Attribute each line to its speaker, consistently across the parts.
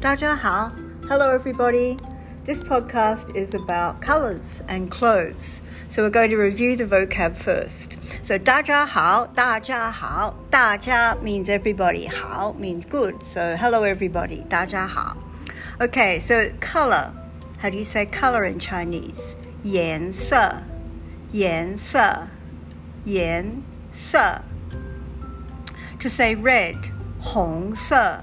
Speaker 1: 大家好. Hello, everybody. This podcast is about colors and clothes. So we're going to review the vocab first. So 大家好,大家好,大家 means everybody. 好 means good. So hello, everybody. 大家好. Okay, so color. How do you say color in Chinese? 颜色,颜色,颜色. To say red, 红色,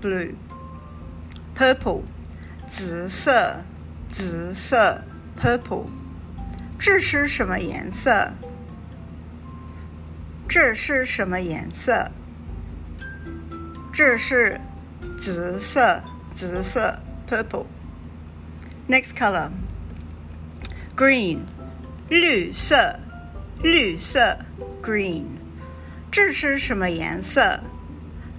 Speaker 1: blue purple 紫色紫色 purple 这是什么颜色？这是什么颜色？这是紫色紫色 purple next color green 绿色绿色 green 这是什么颜色？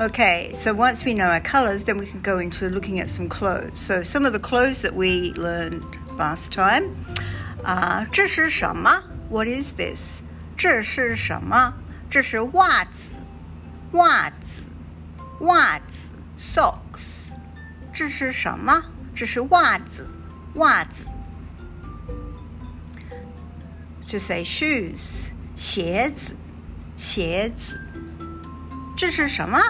Speaker 1: Okay, so once we know our colours, then we can go into looking at some clothes. So some of the clothes that we learned last time. Uh, 这是什么? What is this? 这是什么?这是袜子,袜子,袜子 socks. 这是什么?这是袜子,袜子. To say shoes, 鞋子,鞋子.这是什么？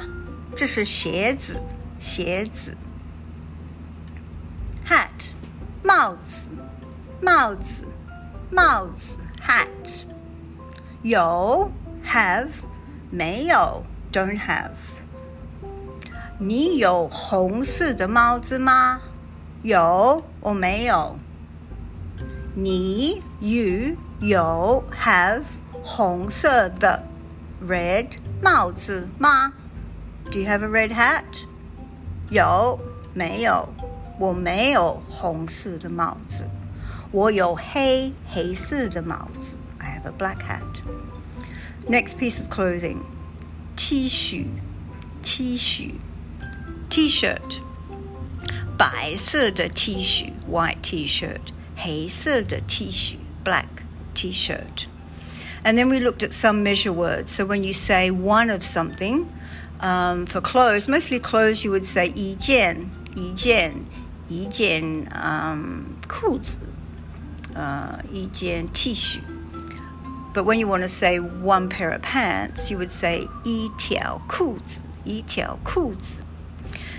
Speaker 1: 这是鞋子，鞋子。hat，帽子，帽子，帽子。hat，有，have，没有，don't have。你有红色的帽子吗？有，我没有。你，you，有，have，红色的，red，帽子吗 ？do you have a red hat? 有没有？我没有红色的帽子。我有黑黑色的帽子。I have a black hat. Next piece of clothing. T 恤，T 恤，T-shirt，白色的 T 恤，white T-shirt，黑色的 T 恤，black T-shirt. And then we looked at some measure words. So when you say one of something, um, for clothes, mostly clothes, you would say 一件,一件,一件 um, 裤子, uh, 一件 t-shirt. But when you want to say one pair of pants, you would say 一条裤子,一条裤子.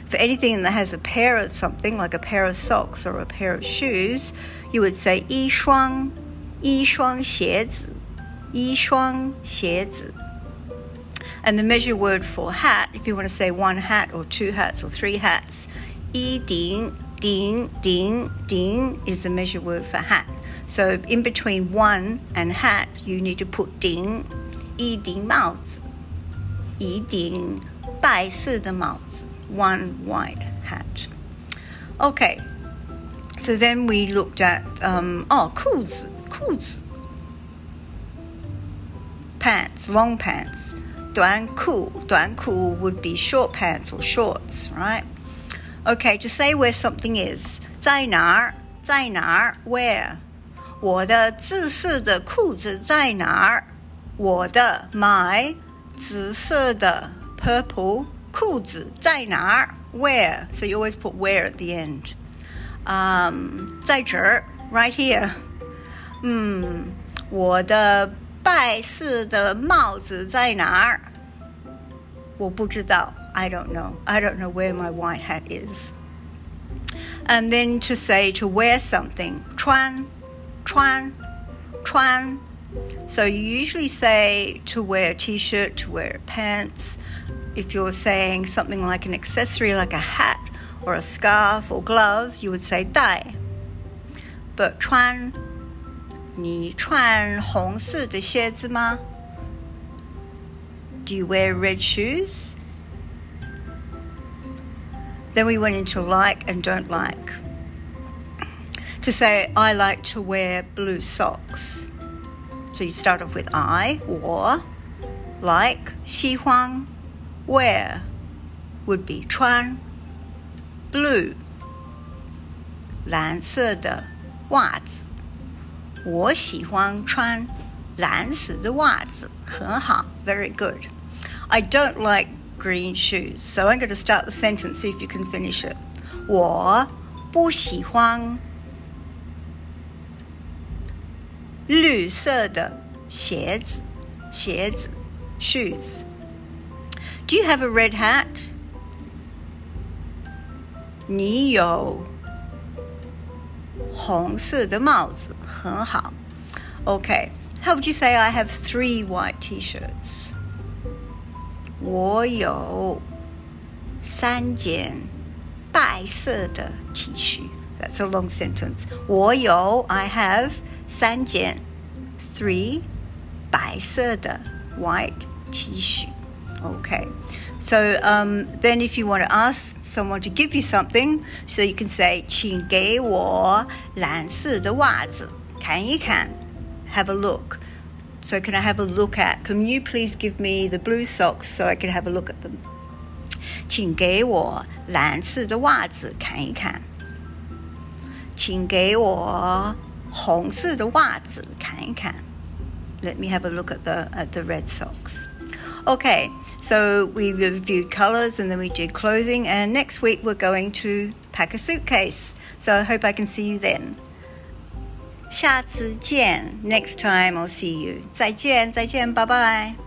Speaker 1: For anything that has a pair of something, like a pair of socks or a pair of shoes, you would say 一双,一双鞋子,一双鞋子. And the measure word for hat, if you want to say one hat or two hats or three hats, 一顶,顶,顶,顶 is the measure word for hat. So in between one and hat, you need to put 顶,一顶帽子,一顶白色的帽子, one white hat. Okay, so then we looked at, um, oh, 裤子,裤子 pants, long pants. 短裤,短裤 would be short pants or shorts, right? Okay, to say where something is. 在哪儿?在哪儿 where? 我的紫色的裤子在哪儿?我的 my 紫色的 purple 裤子在哪儿 where? So you always put where at the end. Um, 在这儿 right here. 嗯，我的 泰式的帽子在哪儿？我不知道。I don't know. I don't know where my white hat is. And then to say to wear something, 穿，穿，穿。So So you usually say to wear a t-shirt, to wear pants. If you're saying something like an accessory, like a hat or a scarf or gloves, you would say 带. But 穿你穿红色的鞋子吗? Do you wear red shoes? Then we went into like and don't like. To say, I like to wear blue socks. So you start off with I, or like, 喜欢 wear would be 穿 blue 蓝色的袜子。 我喜欢穿蓝色的袜子，很好，very good. I don't like green shoes, so I'm going to start the sentence, see if you can finish it. 我不喜欢绿色的鞋子，鞋子，shoes. Do you have a red hat? 你有 红色的帽子，很好。Okay, how would you say I have three white T-shirts? 我有三件白色的 T 恤。That's a long sentence. 我有 I have 三件 three 白色的 white T 恤。Okay. So um, then, if you want to ask someone to give you something, so you can say, 请给我蓝色的袜子看一看 have a look. So can I have a look at? Can you please give me the blue socks so I can have a look at them? 请给我蓝色的袜子看一看。请给我红色的袜子看一看。Let me have a look at the at the red socks. Okay, so we reviewed colors and then we did clothing, and next week we're going to pack a suitcase. So I hope I can see you then. 下次见，Next time I'll see you. 再见，再见，拜拜。